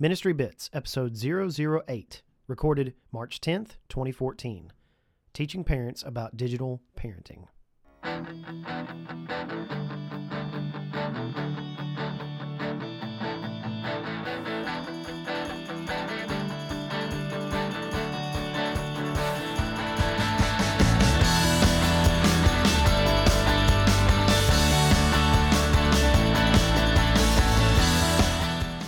Ministry Bits, episode 008, recorded March 10th, 2014. Teaching parents about digital parenting.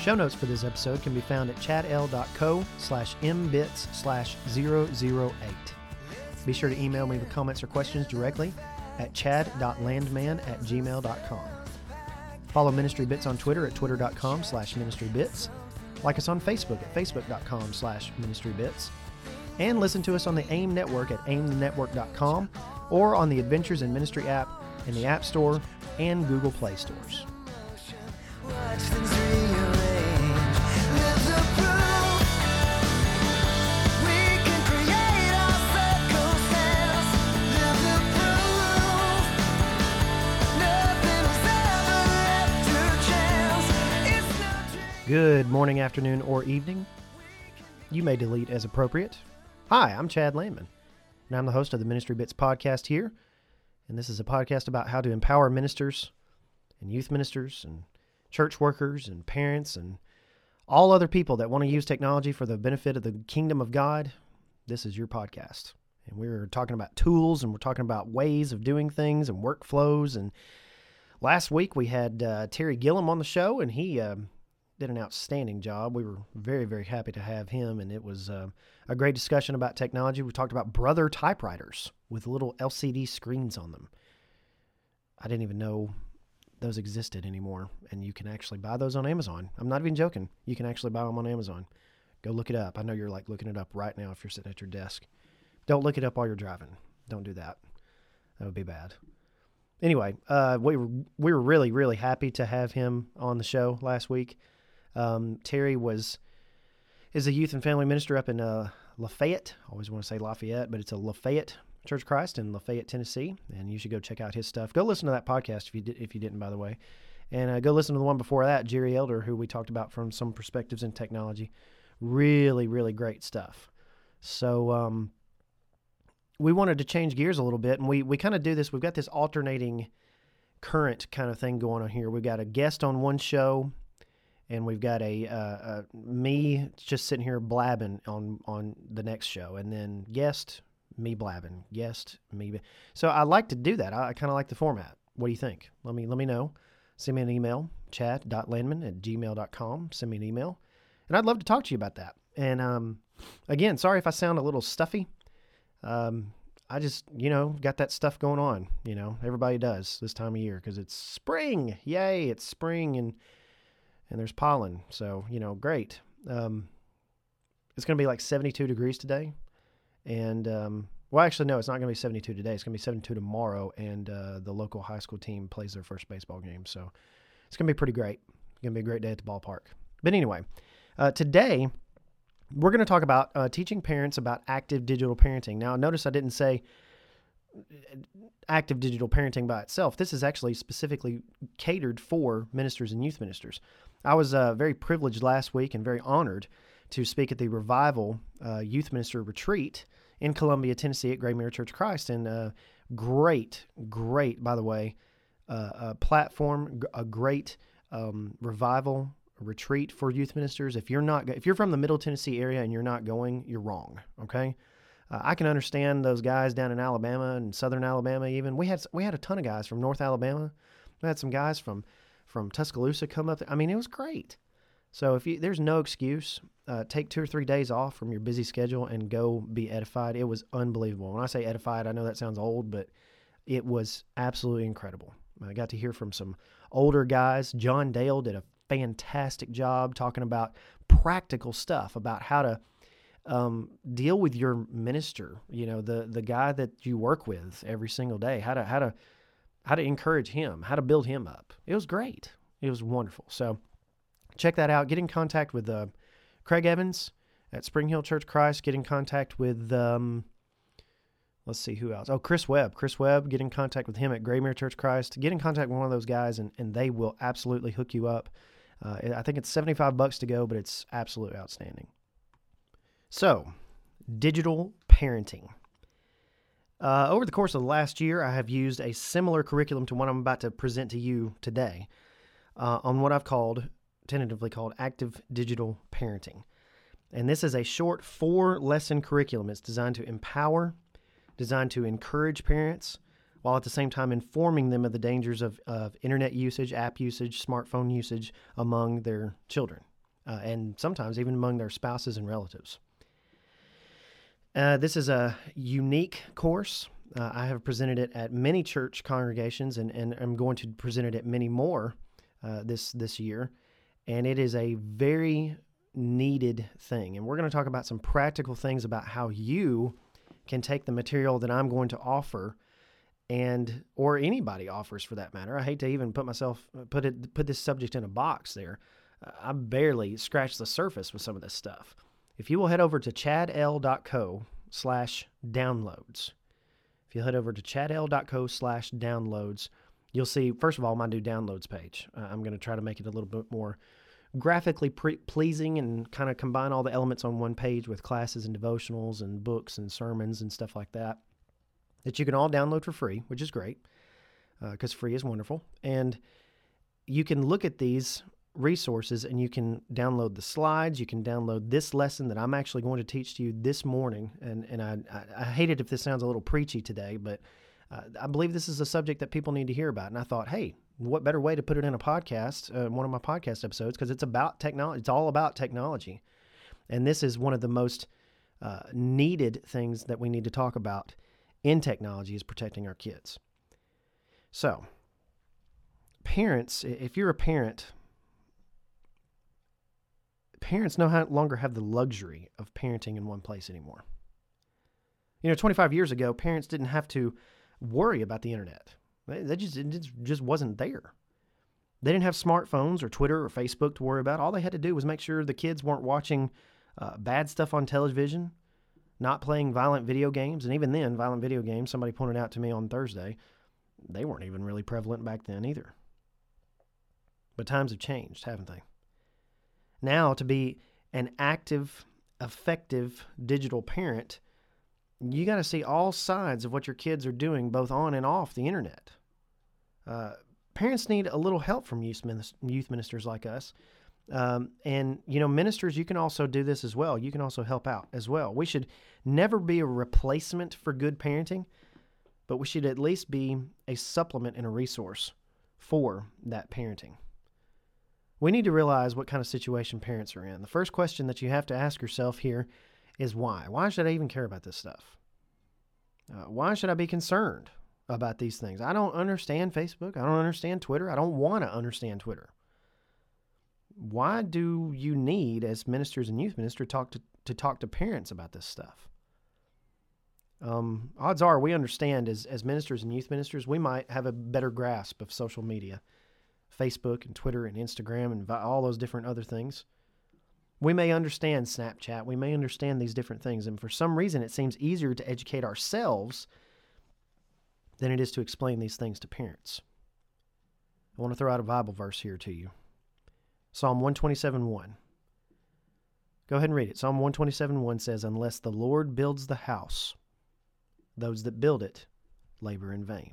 Show notes for this episode can be found at chadl.co slash mbits slash 008. Be sure to email me with comments or questions directly at chad.landman at gmail.com. Follow Ministry Bits on Twitter at twitter.com slash ministrybits. Like us on Facebook at facebook.com slash ministrybits. And listen to us on the AIM network at aimnetwork.com or on the Adventures in Ministry app in the App Store and Google Play stores. Good morning, afternoon, or evening. You may delete as appropriate. Hi, I'm Chad Landman, and I'm the host of the Ministry Bits podcast here. And this is a podcast about how to empower ministers and youth ministers and church workers and parents and all other people that want to use technology for the benefit of the kingdom of God. This is your podcast. And we're talking about tools and we're talking about ways of doing things and workflows. And last week we had uh, Terry Gillum on the show, and he um did an outstanding job. We were very, very happy to have him, and it was um, a great discussion about technology. We talked about brother typewriters with little LCD screens on them. I didn't even know those existed anymore, and you can actually buy those on Amazon. I'm not even joking. You can actually buy them on Amazon. Go look it up. I know you're like looking it up right now if you're sitting at your desk. Don't look it up while you're driving. Don't do that. That would be bad. Anyway, uh, we were we were really really happy to have him on the show last week. Um, Terry was is a youth and family minister up in uh, Lafayette. I always want to say Lafayette, but it's a Lafayette Church of Christ in Lafayette, Tennessee, and you should go check out his stuff. Go listen to that podcast if you did, if you didn't, by the way, and uh, go listen to the one before that, Jerry Elder, who we talked about from some perspectives in technology. Really, really great stuff. So um, we wanted to change gears a little bit, and we we kind of do this. We've got this alternating current kind of thing going on here. We've got a guest on one show, and we've got a, uh, uh, me just sitting here blabbing on on the next show, and then guest me blabbing, guest me. So I like to do that. I, I kind of like the format. What do you think? Let me let me know. Send me an email, chad.landman at gmail.com. Send me an email, and I'd love to talk to you about that. And um, again, sorry if I sound a little stuffy. Um, I just, you know, got that stuff going on. You know, everybody does this time of year because it's spring. Yay, it's spring and and there's pollen. So, you know, great. Um, it's going to be like 72 degrees today. And, um, well, actually, no, it's not going to be 72 today. It's going to be 72 tomorrow. And uh, the local high school team plays their first baseball game. So it's going to be pretty great. It's going to be a great day at the ballpark. But anyway, uh, today we're going to talk about uh, teaching parents about active digital parenting. Now, notice I didn't say active digital parenting by itself. This is actually specifically catered for ministers and youth ministers. I was uh, very privileged last week and very honored to speak at the Revival uh, Youth Minister Retreat in Columbia, Tennessee at Graymere Church of Christ. And uh, great, great, by the way, uh, platform, a great um, revival retreat for youth ministers. If you're not, if you're from the Middle Tennessee area and you're not going, you're wrong. Okay, uh, I can understand those guys down in Alabama and Southern Alabama. Even we had we had a ton of guys from North Alabama. We had some guys from from Tuscaloosa come up. I mean, it was great. So if you, there's no excuse, uh, take two or three days off from your busy schedule and go be edified. It was unbelievable. When I say edified, I know that sounds old, but it was absolutely incredible. I got to hear from some older guys. John Dale did a fantastic job talking about practical stuff about how to um, deal with your minister. You know, the the guy that you work with every single day. How to how to how to encourage him. How to build him up. It was great. It was wonderful. So check that out. Get in contact with uh, Craig Evans at Spring Hill Church Christ. Get in contact with um, let's see who else. Oh, Chris Webb. Chris Webb. Get in contact with him at Graymere Church Christ. Get in contact with one of those guys, and, and they will absolutely hook you up. Uh, I think it's 75 bucks to go, but it's absolutely outstanding. So, digital parenting. Uh, over the course of the last year, I have used a similar curriculum to what I'm about to present to you today uh, on what I've called, tentatively called, active digital parenting. And this is a short four lesson curriculum. It's designed to empower, designed to encourage parents, while at the same time informing them of the dangers of, of internet usage, app usage, smartphone usage among their children, uh, and sometimes even among their spouses and relatives. Uh, this is a unique course. Uh, I have presented it at many church congregations, and, and I'm going to present it at many more uh, this this year. And it is a very needed thing. And we're going to talk about some practical things about how you can take the material that I'm going to offer, and or anybody offers for that matter. I hate to even put myself put it put this subject in a box there. I barely scratched the surface with some of this stuff. If you will head over to chadl.co slash downloads, if you head over to chadl.co slash downloads, you'll see, first of all, my new downloads page. Uh, I'm going to try to make it a little bit more graphically pre- pleasing and kind of combine all the elements on one page with classes and devotionals and books and sermons and stuff like that that you can all download for free, which is great because free is wonderful. And you can look at these resources and you can download the slides. You can download this lesson that I'm actually going to teach to you this morning. And, and I, I, I hate it if this sounds a little preachy today, but uh, I believe this is a subject that people need to hear about. And I thought, hey, what better way to put it in a podcast, uh, one of my podcast episodes, because it's about technology. It's all about technology. And this is one of the most uh, needed things that we need to talk about in technology is protecting our kids. So, parents, if you're a parent, parents no longer have the luxury of parenting in one place anymore. You know, 25 years ago, parents didn't have to worry about the internet. That just it just wasn't there. They didn't have smartphones or Twitter or Facebook to worry about. All they had to do was make sure the kids weren't watching uh, bad stuff on television, not playing violent video games, and even then, violent video games. Somebody pointed out to me on Thursday, they weren't even really prevalent back then either. But times have changed, haven't they? Now, to be an active, effective digital parent, you got to see all sides of what your kids are doing, both on and off the internet. Uh, parents need a little help from youth, youth ministers like us. Um, and, you know, ministers, you can also do this as well. You can also help out as well. We should never be a replacement for good parenting, but we should at least be a supplement and a resource for that parenting. We need to realize what kind of situation parents are in. The first question that you have to ask yourself here is why? Why should I even care about this stuff? Uh, why should I be concerned about these things? I don't understand Facebook. I don't understand Twitter. I don't want to understand Twitter. Why do you need, as ministers and youth ministers, talk to, to talk to parents about this stuff? Um, odds are we understand as, as ministers and youth ministers, we might have a better grasp of social media, Facebook and Twitter and Instagram and all those different other things. We may understand Snapchat, we may understand these different things, and for some reason it seems easier to educate ourselves than it is to explain these things to parents. I want to throw out a Bible verse here to you Psalm 127 1. Go ahead and read it. Psalm 127 1 says, Unless the Lord builds the house, those that build it labor in vain.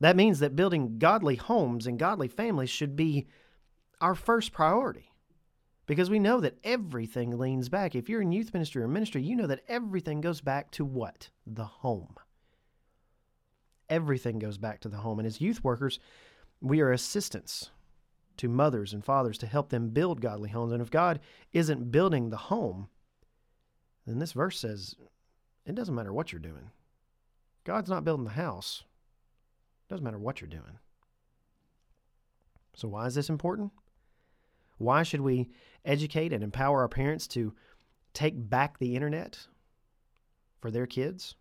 That means that building godly homes and godly families should be our first priority because we know that everything leans back. If you're in youth ministry or ministry, you know that everything goes back to what? The home. Everything goes back to the home. And as youth workers, we are assistants to mothers and fathers to help them build godly homes. And if God isn't building the home, then this verse says it doesn't matter what you're doing. God's not building the house. Doesn't matter what you're doing. So, why is this important? Why should we educate and empower our parents to take back the internet for their kids?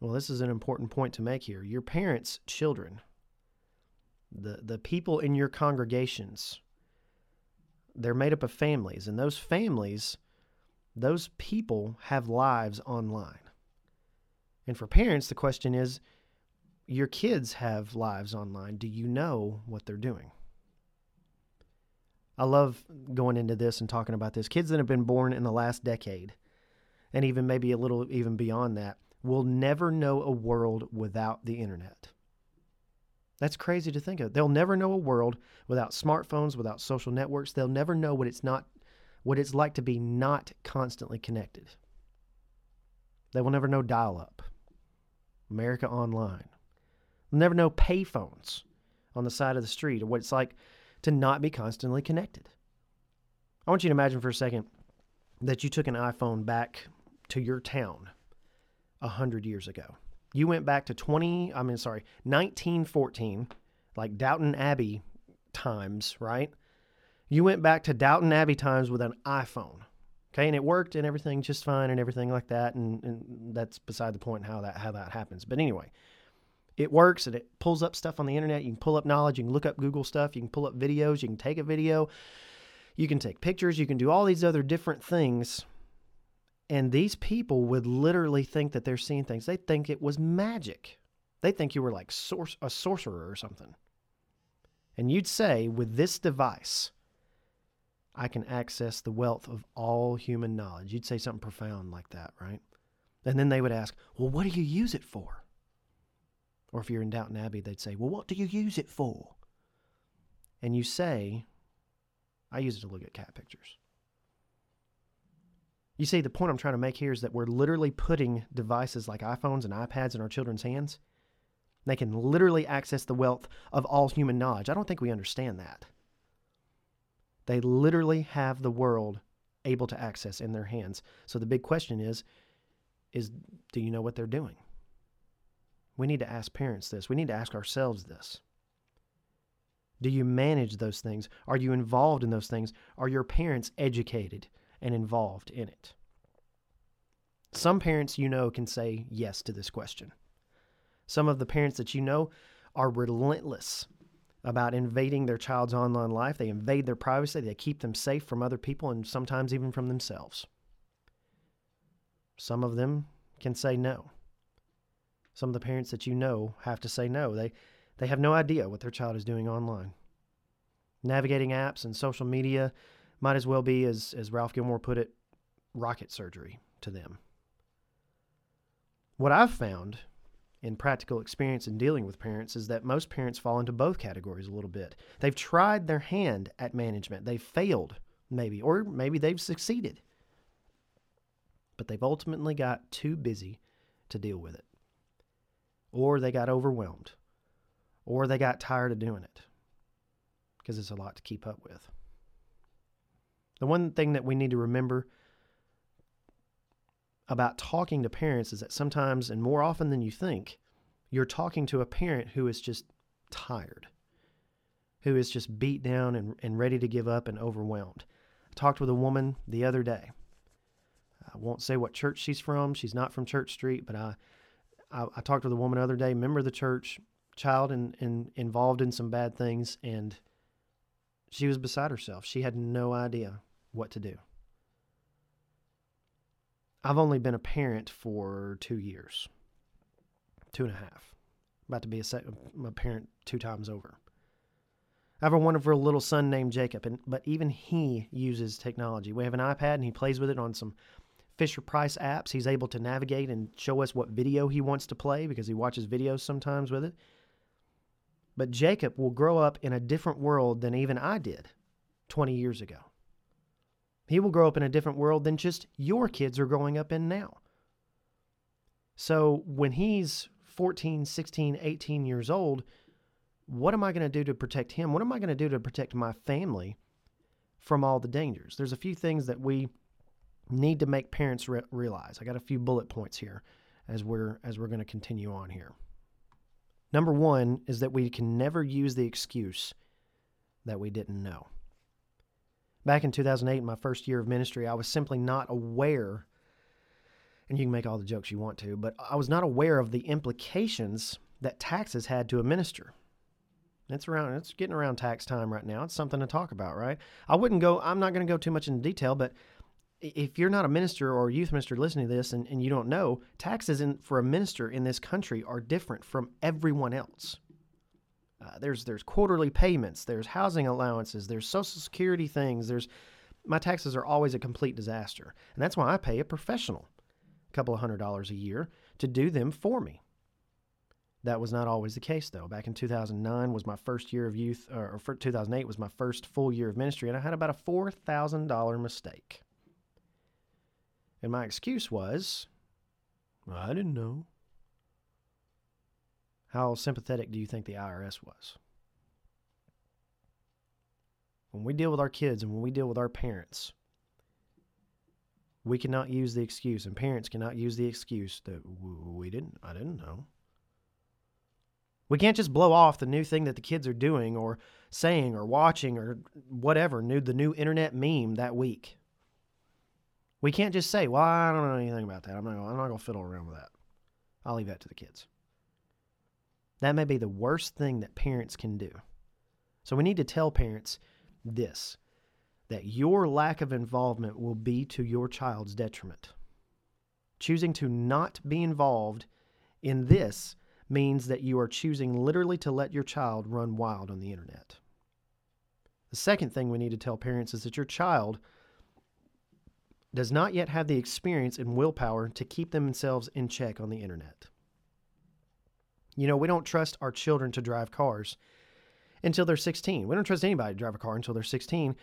Well, this is an important point to make here. Your parents' children, the, the people in your congregations, they're made up of families, and those families, those people have lives online. And for parents, the question is your kids have lives online. Do you know what they're doing? I love going into this and talking about this. Kids that have been born in the last decade, and even maybe a little even beyond that, will never know a world without the internet. That's crazy to think of. They'll never know a world without smartphones, without social networks. They'll never know what it's not what it's like to be not constantly connected. They will never know dial up, America Online. They'll never know payphones on the side of the street or what it's like to not be constantly connected. I want you to imagine for a second that you took an iPhone back to your town a hundred years ago. You went back to 20, I mean, sorry, 1914, like Downton Abbey times, right? You went back to Downton Abbey times with an iPhone. Okay, and it worked and everything just fine and everything like that, and, and that's beside the point how that how that happens. But anyway, it works and it pulls up stuff on the internet. You can pull up knowledge, you can look up Google stuff, you can pull up videos, you can take a video, you can take pictures, you can do all these other different things. And these people would literally think that they're seeing things. They think it was magic. They think you were like a sorcerer or something. And you'd say, with this device, I can access the wealth of all human knowledge. You'd say something profound like that, right? And then they would ask, Well, what do you use it for? Or if you're in Downton Abbey, they'd say, Well, what do you use it for? And you say, I use it to look at cat pictures. You see, the point I'm trying to make here is that we're literally putting devices like iPhones and iPads in our children's hands. They can literally access the wealth of all human knowledge. I don't think we understand that. They literally have the world able to access in their hands. So the big question is is do you know what they're doing? We need to ask parents this. We need to ask ourselves this. Do you manage those things? Are you involved in those things? Are your parents educated and involved in it? Some parents you know can say yes to this question. Some of the parents that you know are relentless about invading their child's online life. They invade their privacy, they keep them safe from other people and sometimes even from themselves. Some of them can say no. Some of the parents that you know have to say no. They they have no idea what their child is doing online. Navigating apps and social media might as well be as as Ralph Gilmore put it, rocket surgery to them. What I've found in practical experience in dealing with parents is that most parents fall into both categories a little bit. They've tried their hand at management, they've failed, maybe, or maybe they've succeeded. But they've ultimately got too busy to deal with it. Or they got overwhelmed. Or they got tired of doing it because it's a lot to keep up with. The one thing that we need to remember about talking to parents is that sometimes, and more often than you think, you're talking to a parent who is just tired, who is just beat down and, and ready to give up and overwhelmed. I talked with a woman the other day. I won't say what church she's from. She's not from Church Street, but I, I, I talked with a woman the other day, member of the church, child, and, involved in some bad things, and she was beside herself. She had no idea what to do. I've only been a parent for two years, two and a half. About to be a, sec- a parent two times over. I have a wonderful little son named Jacob, and but even he uses technology. We have an iPad, and he plays with it on some Fisher Price apps. He's able to navigate and show us what video he wants to play because he watches videos sometimes with it. But Jacob will grow up in a different world than even I did 20 years ago. He will grow up in a different world than just your kids are growing up in now. So when he's 14, 16, 18 years old, what am I going to do to protect him? What am I going to do to protect my family from all the dangers? There's a few things that we need to make parents re- realize. I got a few bullet points here as we're as we're going to continue on here. Number 1 is that we can never use the excuse that we didn't know. Back in 2008, my first year of ministry, I was simply not aware, and you can make all the jokes you want to, but I was not aware of the implications that taxes had to a minister. It's around, it's getting around tax time right now. It's something to talk about, right? I wouldn't go, I'm not going to go too much into detail, but if you're not a minister or a youth minister listening to this and, and you don't know, taxes in, for a minister in this country are different from everyone else. Uh, there's there's quarterly payments, there's housing allowances, there's social security things. There's my taxes are always a complete disaster, and that's why I pay a professional a couple of hundred dollars a year to do them for me. That was not always the case, though. Back in 2009 was my first year of youth, or, or for 2008 was my first full year of ministry, and I had about a $4,000 mistake. And my excuse was, "Well, I didn't know. How sympathetic do you think the IRS was? When we deal with our kids and when we deal with our parents, we cannot use the excuse, and parents cannot use the excuse that we didn't, I didn't know. We can't just blow off the new thing that the kids are doing or saying or watching or whatever, new the new internet meme that week. We can't just say, "Well, I don't know anything about that. I'm not. Gonna, I'm not going to fiddle around with that. I'll leave that to the kids." That may be the worst thing that parents can do. So we need to tell parents this: that your lack of involvement will be to your child's detriment. Choosing to not be involved in this means that you are choosing literally to let your child run wild on the internet. The second thing we need to tell parents is that your child does not yet have the experience and willpower to keep themselves in check on the internet. You know, we don't trust our children to drive cars until they're 16. We don't trust anybody to drive a car until they're 16.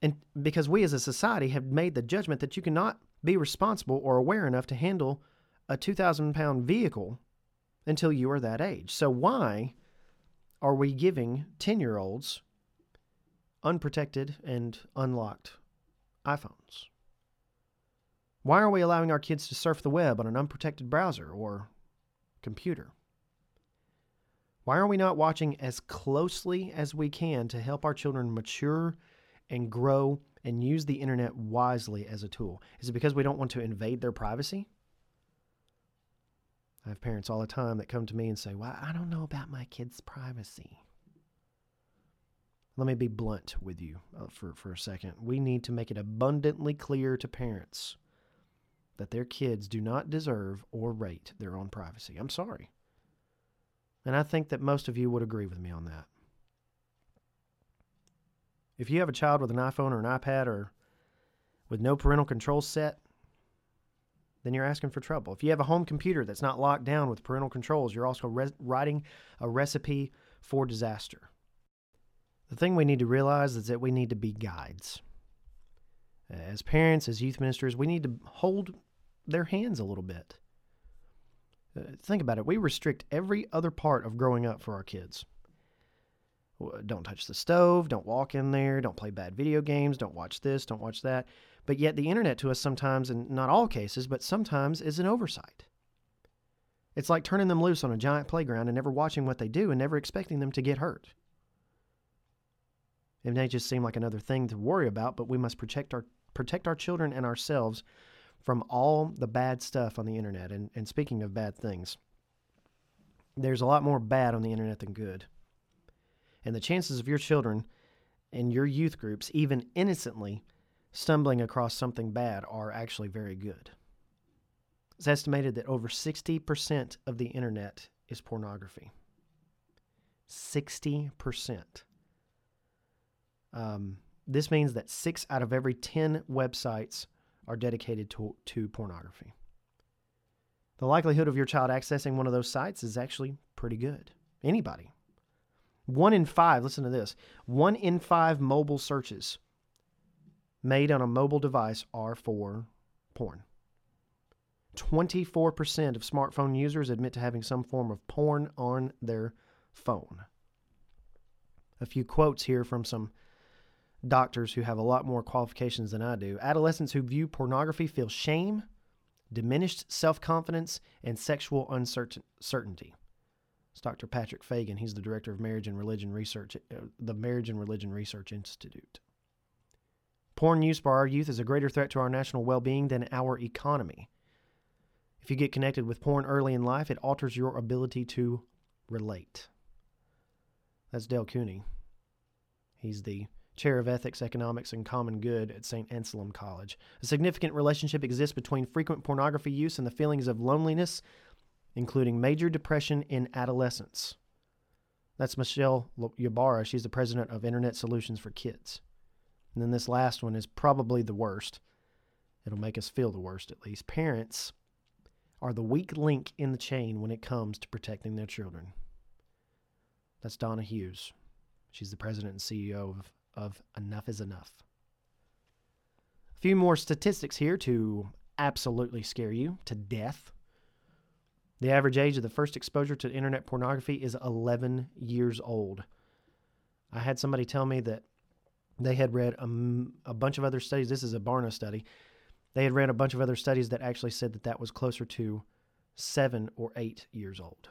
And because we as a society have made the judgment that you cannot be responsible or aware enough to handle a 2,000 pound vehicle until you are that age. So, why are we giving 10 year olds unprotected and unlocked iPhones? Why are we allowing our kids to surf the web on an unprotected browser or computer? Why are we not watching as closely as we can to help our children mature and grow and use the internet wisely as a tool? Is it because we don't want to invade their privacy? I have parents all the time that come to me and say, Well, I don't know about my kids' privacy. Let me be blunt with you uh, for, for a second. We need to make it abundantly clear to parents that their kids do not deserve or rate their own privacy. I'm sorry. And I think that most of you would agree with me on that. If you have a child with an iPhone or an iPad or with no parental controls set, then you're asking for trouble. If you have a home computer that's not locked down with parental controls, you're also writing a recipe for disaster. The thing we need to realize is that we need to be guides. As parents, as youth ministers, we need to hold their hands a little bit. Uh, think about it. We restrict every other part of growing up for our kids. Don't touch the stove, don't walk in there, don't play bad video games, don't watch this, don't watch that. But yet, the internet to us sometimes, and not all cases, but sometimes is an oversight. It's like turning them loose on a giant playground and never watching what they do and never expecting them to get hurt. It may just seem like another thing to worry about, but we must protect our protect our children and ourselves from all the bad stuff on the internet. And, and speaking of bad things, there's a lot more bad on the internet than good. And the chances of your children and your youth groups, even innocently stumbling across something bad, are actually very good. It's estimated that over 60% of the internet is pornography. 60%. Um, this means that six out of every 10 websites are dedicated to, to pornography. The likelihood of your child accessing one of those sites is actually pretty good. Anybody. One in five, listen to this one in five mobile searches made on a mobile device are for porn. 24% of smartphone users admit to having some form of porn on their phone. A few quotes here from some doctors who have a lot more qualifications than I do. Adolescents who view pornography feel shame, diminished self confidence, and sexual uncertainty. It's Dr. Patrick Fagan. He's the director of Marriage and Religion Research, uh, the Marriage and Religion Research Institute. Porn use by our youth is a greater threat to our national well being than our economy. If you get connected with porn early in life, it alters your ability to relate. That's Dale Cooney. He's the chair of ethics, economics, and common good at St. Anselm College. A significant relationship exists between frequent pornography use and the feelings of loneliness, including major depression in adolescence. That's Michelle Ybarra. She's the president of Internet Solutions for Kids. And then this last one is probably the worst. It'll make us feel the worst, at least. Parents are the weak link in the chain when it comes to protecting their children. That's Donna Hughes. She's the president and CEO of, of Enough is Enough. A few more statistics here to absolutely scare you to death. The average age of the first exposure to internet pornography is 11 years old. I had somebody tell me that they had read a bunch of other studies. This is a Barna study. They had read a bunch of other studies that actually said that that was closer to seven or eight years old.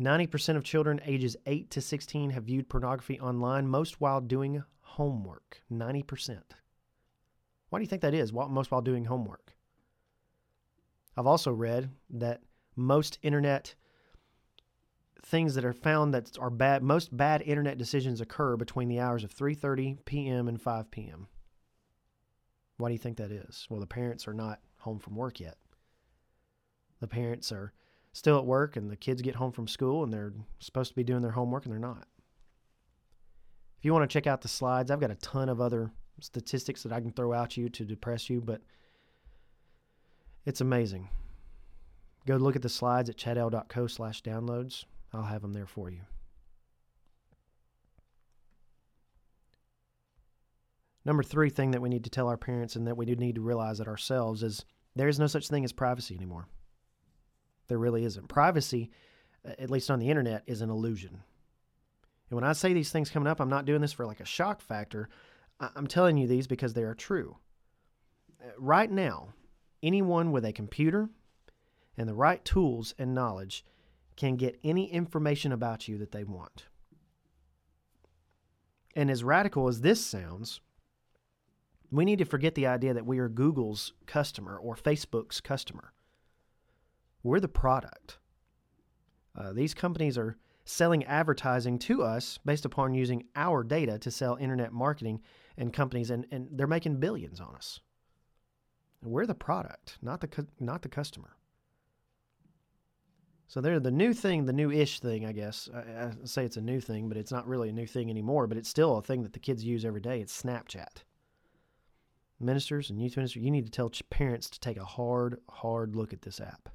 90% of children ages 8 to 16 have viewed pornography online, most while doing homework. 90%. Why do you think that is? Most while doing homework. I've also read that most internet things that are found that are bad most bad internet decisions occur between the hours of 3:30 p.m. and 5 p.m. Why do you think that is? Well, the parents are not home from work yet. The parents are still at work and the kids get home from school and they're supposed to be doing their homework and they're not. If you want to check out the slides, I've got a ton of other statistics that I can throw out you to depress you, but it's amazing. Go look at the slides at chadl.co slash downloads. I'll have them there for you. Number three thing that we need to tell our parents and that we do need to realize it ourselves is there is no such thing as privacy anymore. There really isn't. Privacy, at least on the internet, is an illusion. And when I say these things coming up, I'm not doing this for like a shock factor. I'm telling you these because they are true. Uh, Right now, anyone with a computer and the right tools and knowledge can get any information about you that they want. And as radical as this sounds, we need to forget the idea that we are Google's customer or Facebook's customer. We're the product. Uh, these companies are selling advertising to us based upon using our data to sell internet marketing and companies, and, and they're making billions on us. We're the product, not the not the customer. So they're the new thing, the new-ish thing, I guess. I, I say it's a new thing, but it's not really a new thing anymore. But it's still a thing that the kids use every day. It's Snapchat. Ministers and youth ministers, you need to tell parents to take a hard, hard look at this app.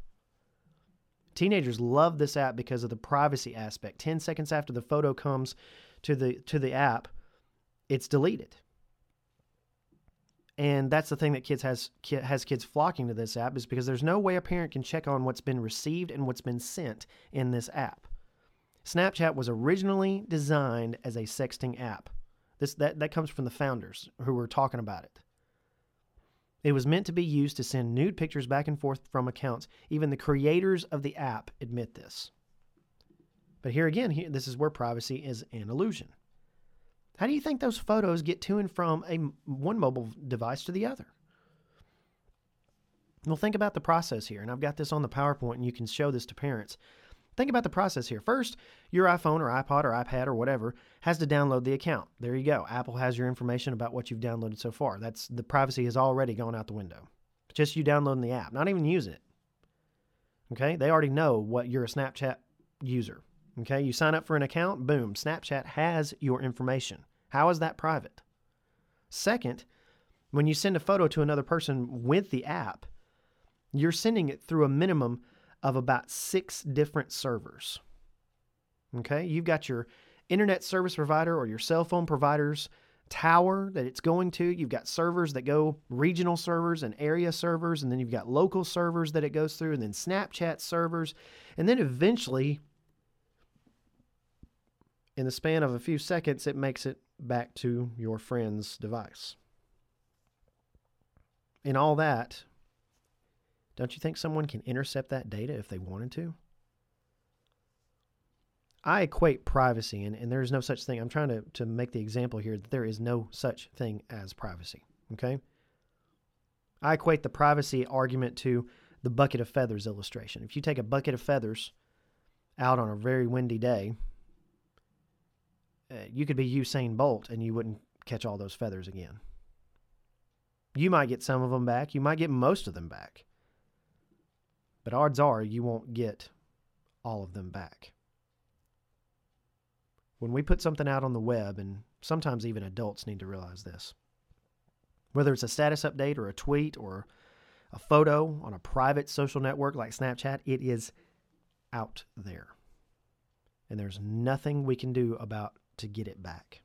Teenagers love this app because of the privacy aspect. Ten seconds after the photo comes to the to the app, it's deleted and that's the thing that kids has has kids flocking to this app is because there's no way a parent can check on what's been received and what's been sent in this app. Snapchat was originally designed as a sexting app. This that that comes from the founders who were talking about it. It was meant to be used to send nude pictures back and forth from accounts. Even the creators of the app admit this. But here again, here, this is where privacy is an illusion. How do you think those photos get to and from a one mobile device to the other? Well, think about the process here, and I've got this on the PowerPoint, and you can show this to parents. Think about the process here. First, your iPhone or iPod or iPad or whatever has to download the account. There you go. Apple has your information about what you've downloaded so far. That's the privacy has already gone out the window. Just you downloading the app, not even using it. Okay? They already know what you're a Snapchat user. Okay? You sign up for an account, boom, Snapchat has your information. How is that private? Second, when you send a photo to another person with the app, you're sending it through a minimum of about six different servers. Okay, you've got your internet service provider or your cell phone provider's tower that it's going to. You've got servers that go regional servers and area servers, and then you've got local servers that it goes through, and then Snapchat servers. And then eventually, in the span of a few seconds, it makes it back to your friend's device. And all that, don't you think someone can intercept that data if they wanted to? I equate privacy, and, and there's no such thing. I'm trying to, to make the example here that there is no such thing as privacy. Okay? I equate the privacy argument to the bucket of feathers illustration. If you take a bucket of feathers out on a very windy day, uh, you could be Usain Bolt and you wouldn't catch all those feathers again. You might get some of them back, you might get most of them back. But odds are you won't get all of them back. When we put something out on the web, and sometimes even adults need to realize this, whether it's a status update or a tweet or a photo on a private social network like Snapchat, it is out there. And there's nothing we can do about to get it back.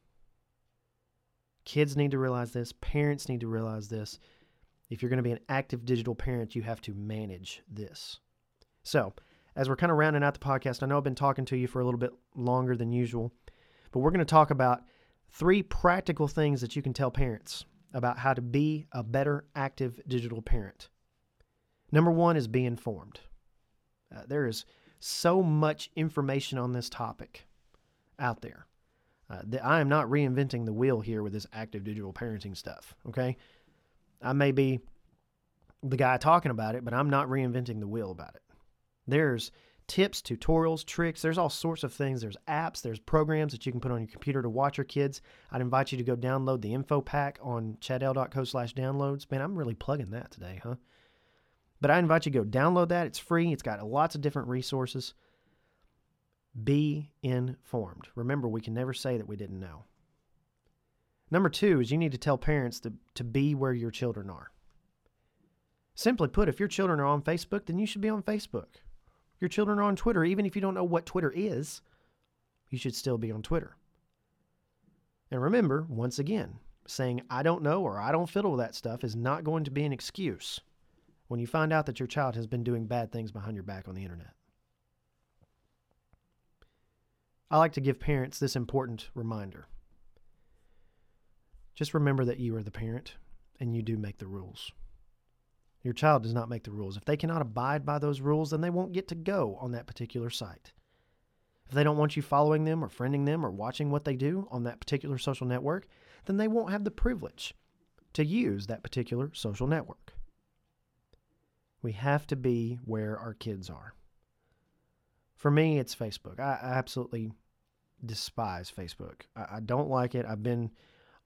Kids need to realize this, parents need to realize this. If you're going to be an active digital parent, you have to manage this. So, as we're kind of rounding out the podcast, I know I've been talking to you for a little bit longer than usual, but we're going to talk about three practical things that you can tell parents about how to be a better active digital parent. Number one is be informed. Uh, there is so much information on this topic out there. Uh, that I am not reinventing the wheel here with this active digital parenting stuff. Okay, I may be the guy talking about it, but I'm not reinventing the wheel about it. There's tips, tutorials, tricks. There's all sorts of things. There's apps, there's programs that you can put on your computer to watch your kids. I'd invite you to go download the info pack on chadl.co slash downloads. Man, I'm really plugging that today, huh? But I invite you to go download that. It's free. It's got lots of different resources. Be informed. Remember, we can never say that we didn't know. Number two is you need to tell parents to, to be where your children are. Simply put, if your children are on Facebook, then you should be on Facebook. Your children are on Twitter, even if you don't know what Twitter is, you should still be on Twitter. And remember, once again, saying I don't know or I don't fiddle with that stuff is not going to be an excuse when you find out that your child has been doing bad things behind your back on the internet. I like to give parents this important reminder. Just remember that you are the parent and you do make the rules. Your child does not make the rules. If they cannot abide by those rules, then they won't get to go on that particular site. If they don't want you following them or friending them or watching what they do on that particular social network, then they won't have the privilege to use that particular social network. We have to be where our kids are. For me, it's Facebook. I, absolutely despise Facebook. I don't like it. I've been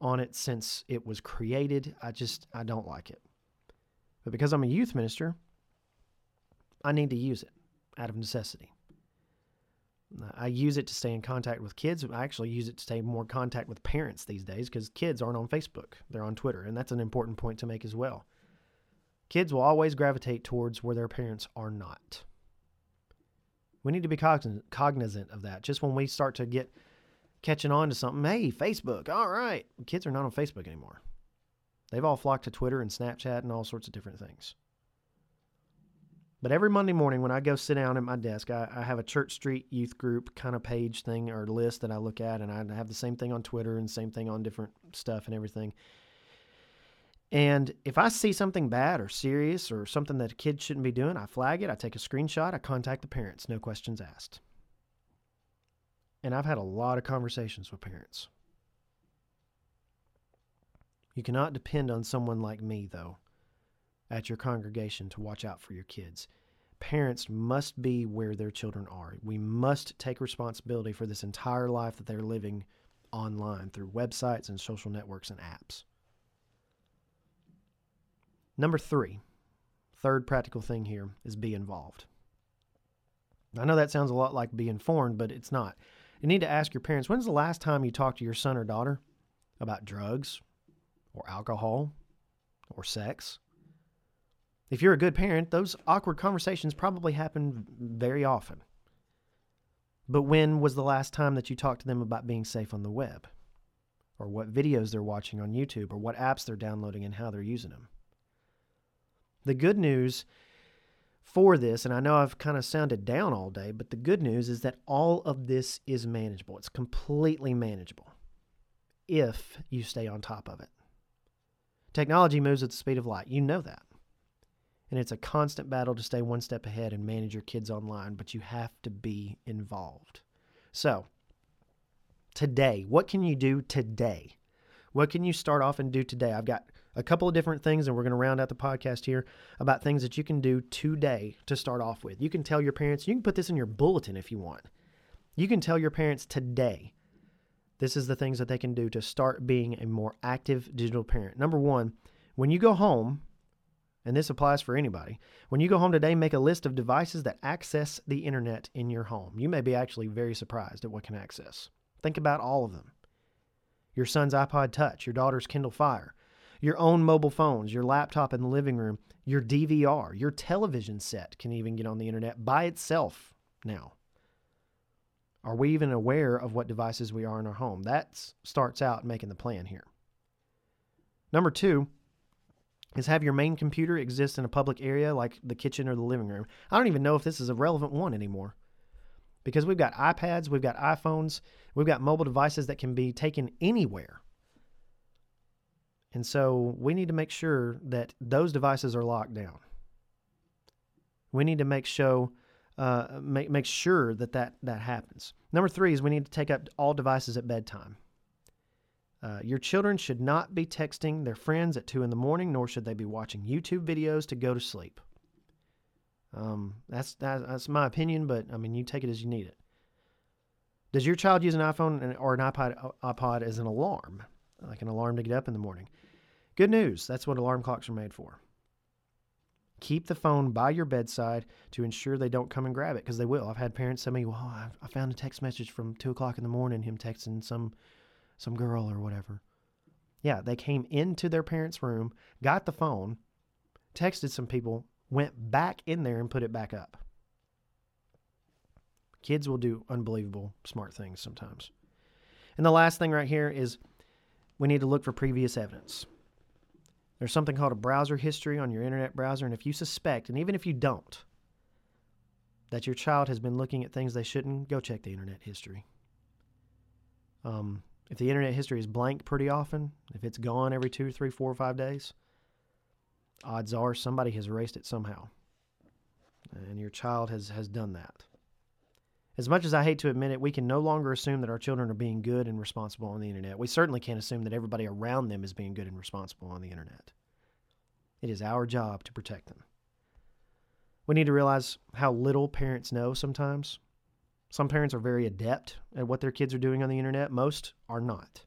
on it since it was created. I just, I don't like it. But because I'm a youth minister, I need to use it out of necessity. I use it to stay in contact with kids. I actually use it to stay more contact with parents these days because kids aren't on Facebook. They're on Twitter. And that's an important point to make as well. Kids will always gravitate towards where their parents are not. We need to be cognizant, cognizant of that. Just when we start to get catching on to something, hey, Facebook, all right. Kids are not on Facebook anymore. They've all flocked to Twitter and Snapchat and all sorts of different things. But every Monday morning when I go sit down at my desk, I, I, have a Church Street youth group kind of page thing or list that I look at, and I have the same thing on Twitter and same thing on different stuff and everything. And if I see something bad or serious or something that a kid shouldn't be doing, I flag it, I take a screenshot, I contact the parents, no questions asked. And I've had a lot of conversations with parents. You cannot depend on someone like me, though, at your congregation to watch out for your kids. Parents must be where their children are. We must take responsibility for this entire life that they're living online through websites and social networks and apps. Number three, third practical thing here is be involved. I know that sounds a lot like be informed, but it's not. You need to ask your parents when's the last time you talked to your son or daughter about drugs or alcohol or sex? If you're a good parent, those awkward conversations probably happen very often. But when was the last time that you talked to them about being safe on the web? Or what videos they're watching on YouTube, or what apps they're downloading and how they're using them? The good news for this, and I know I've kind of sounded down all day, but the good news is that all of this is manageable. It's completely manageable if you stay on top of it. Technology moves at the speed of light. You know that. And it's a constant battle to stay one step ahead and manage your kids online, but you have to be involved. So, today, what can you do today? What can you start off and do today? I've got a couple of different things, and we're going to round out the podcast here about things that you can do today to start off with. You can tell your parents, you can put this in your bulletin if you want. You can tell your parents today this is the things that they can do to start being a more active digital parent. Number one, when you go home, and this applies for anybody, when you go home today, make a list of devices that access the internet in your home. You may be actually very surprised at what can access. Think about all of them your son's iPod Touch, your daughter's Kindle Fire, your own mobile phones, your laptop in the living room, your DVR, your television set can even get on the internet by itself now. Are we even aware of what devices we are in our home? That starts out making the plan here. Number two is have your main computer exist in a public area like the kitchen or the living room. I don't even know if this is a relevant one anymore because we've got iPads, we've got iPhones, we've got mobile devices that can be taken anywhere. And so we need to make sure that those devices are locked down. We need to make show uh, make make sure that, that that happens. Number three is we need to take up all devices at bedtime. Uh, your children should not be texting their friends at two in the morning, nor should they be watching YouTube videos to go to sleep. Um, that's that, that's my opinion, but I mean you take it as you need it. Does your child use an iPhone or an iPod iPod as an alarm, like an alarm to get up in the morning? Good news. That's what alarm clocks are made for. Keep the phone by your bedside to ensure they don't come and grab it because they will. I've had parents tell me, "Well, I, found a text message from two o'clock in the morning, him texting some some girl or whatever." Yeah, they came into their parents' room, got the phone, texted some people, went back in there and put it back up. Kids will do unbelievable smart things sometimes. And the last thing right here is we need to look for previous evidence. There's something called a browser history on your internet browser, and if you suspect, and even if you don't, that your child has been looking at things they shouldn't, go check the internet history. Um, if the internet history is blank pretty often, if it's gone every two, three, four, or five days, odds are somebody has erased it somehow. And your child has, has done that. As much as I hate to admit it, we can no longer assume that our children are being good and responsible on the internet. We certainly can't assume that everybody around them is being good and responsible on the internet. It is our job to protect them. We need to realize how little parents know sometimes. Some parents are very adept at what their kids are doing on the internet, most are not.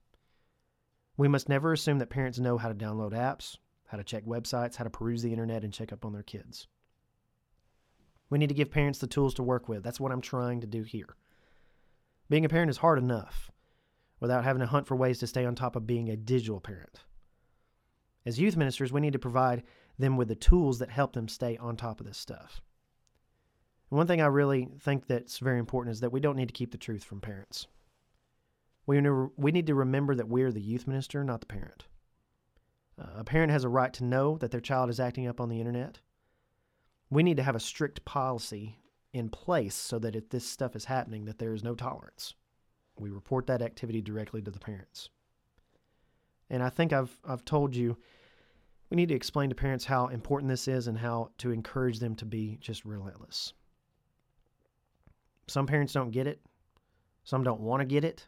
We must never assume that parents know how to download apps, how to check websites, how to peruse the internet, and check up on their kids. We need to give parents the tools to work with. That's what I'm trying to do here. Being a parent is hard enough without having to hunt for ways to stay on top of being a digital parent. As youth ministers, we need to provide them with the tools that help them stay on top of this stuff. And one thing I really think that's very important is that we don't need to keep the truth from parents. We, we need to remember that we're the youth minister, not the parent. Uh, a parent has a right to know that their child is acting up on the internet. We need to have a strict policy in place so that if this stuff is happening, that there is no tolerance. We report that activity directly to the parents. And I think I've I've told you we need to explain to parents how important this is and how to encourage them to be just relentless. Some parents don't get it. Some don't want to get it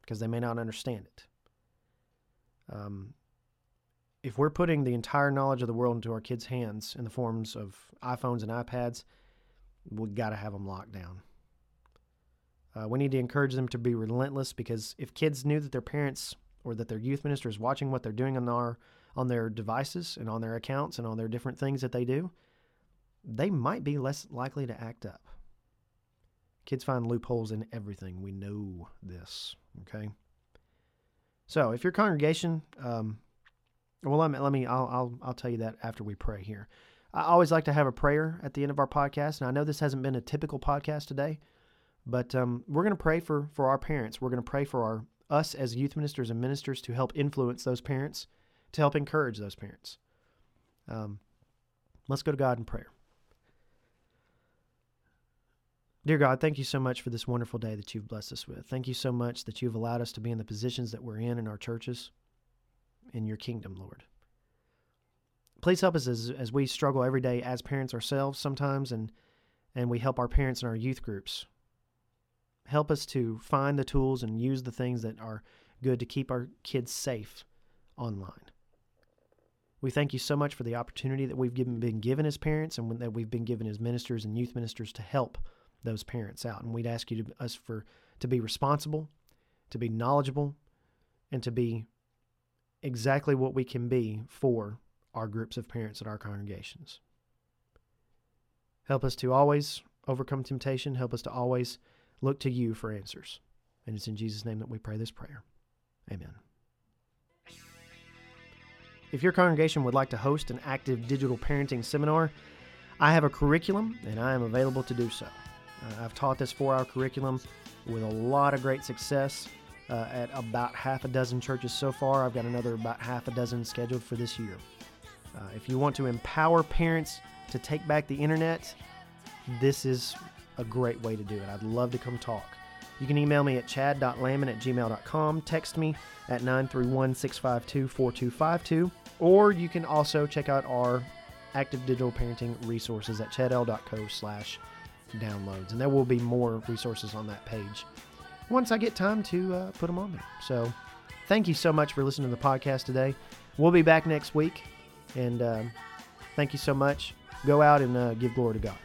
because they may not understand it. Um, if we're putting the entire knowledge of the world into our kids' hands in the forms of iPhones and iPads, we got to have them locked down. Uh, we need to encourage them to be relentless because if kids knew that their parents or that their youth minister is watching what they're doing on our on their devices and on their accounts and on their different things that they do, they might be less likely to act up. Kids find loopholes in everything. We know this. Okay. So if your congregation, um, well, let me, let me I'll, I'll, I'll tell you that after we pray here. I always like to have a prayer at the end of our podcast. And I know this hasn't been a typical podcast today, but um, we're going to pray for, for our parents. We're going to pray for our us as youth ministers and ministers to help influence those parents, to help encourage those parents. Um, let's go to God in prayer. Dear God, thank you so much for this wonderful day that you've blessed us with. Thank you so much that you've allowed us to be in the positions that we're in in our churches, in your kingdom, Lord. Please help us as, as we struggle every day as parents ourselves sometimes, and, and we help our parents in our youth groups. Help us to find the tools and use the things that are good to keep our kids safe online. We thank you so much for the opportunity that we've given, been given as parents and that we've been given as ministers and youth ministers to help those parents out. And we'd ask you to us for to be responsible, to be knowledgeable, and to be exactly what we can be for our groups of parents at our congregations. Help us to always overcome temptation. Help us to always look to you for answers. And it's in Jesus' name that we pray this prayer. Amen. If your congregation would like to host an active digital parenting seminar, I have a curriculum and I am available to do so. Uh, I've taught this four hour curriculum with a lot of great success uh, at about half a dozen churches so far. I've got another about half a dozen scheduled for this year. Uh, if you want to empower parents to take back the internet, this is a great way to do it. I'd love to come talk. You can email me at chad.landman at gmail.com, text me at 931 652 4252, or you can also check out our active digital parenting resources at chadl.co slash downloads. And there will be more resources on that page once I get time to uh, put them on there. So thank you so much for listening to the podcast today. We'll be back next week. And um, thank you so much. Go out and uh, give glory to God.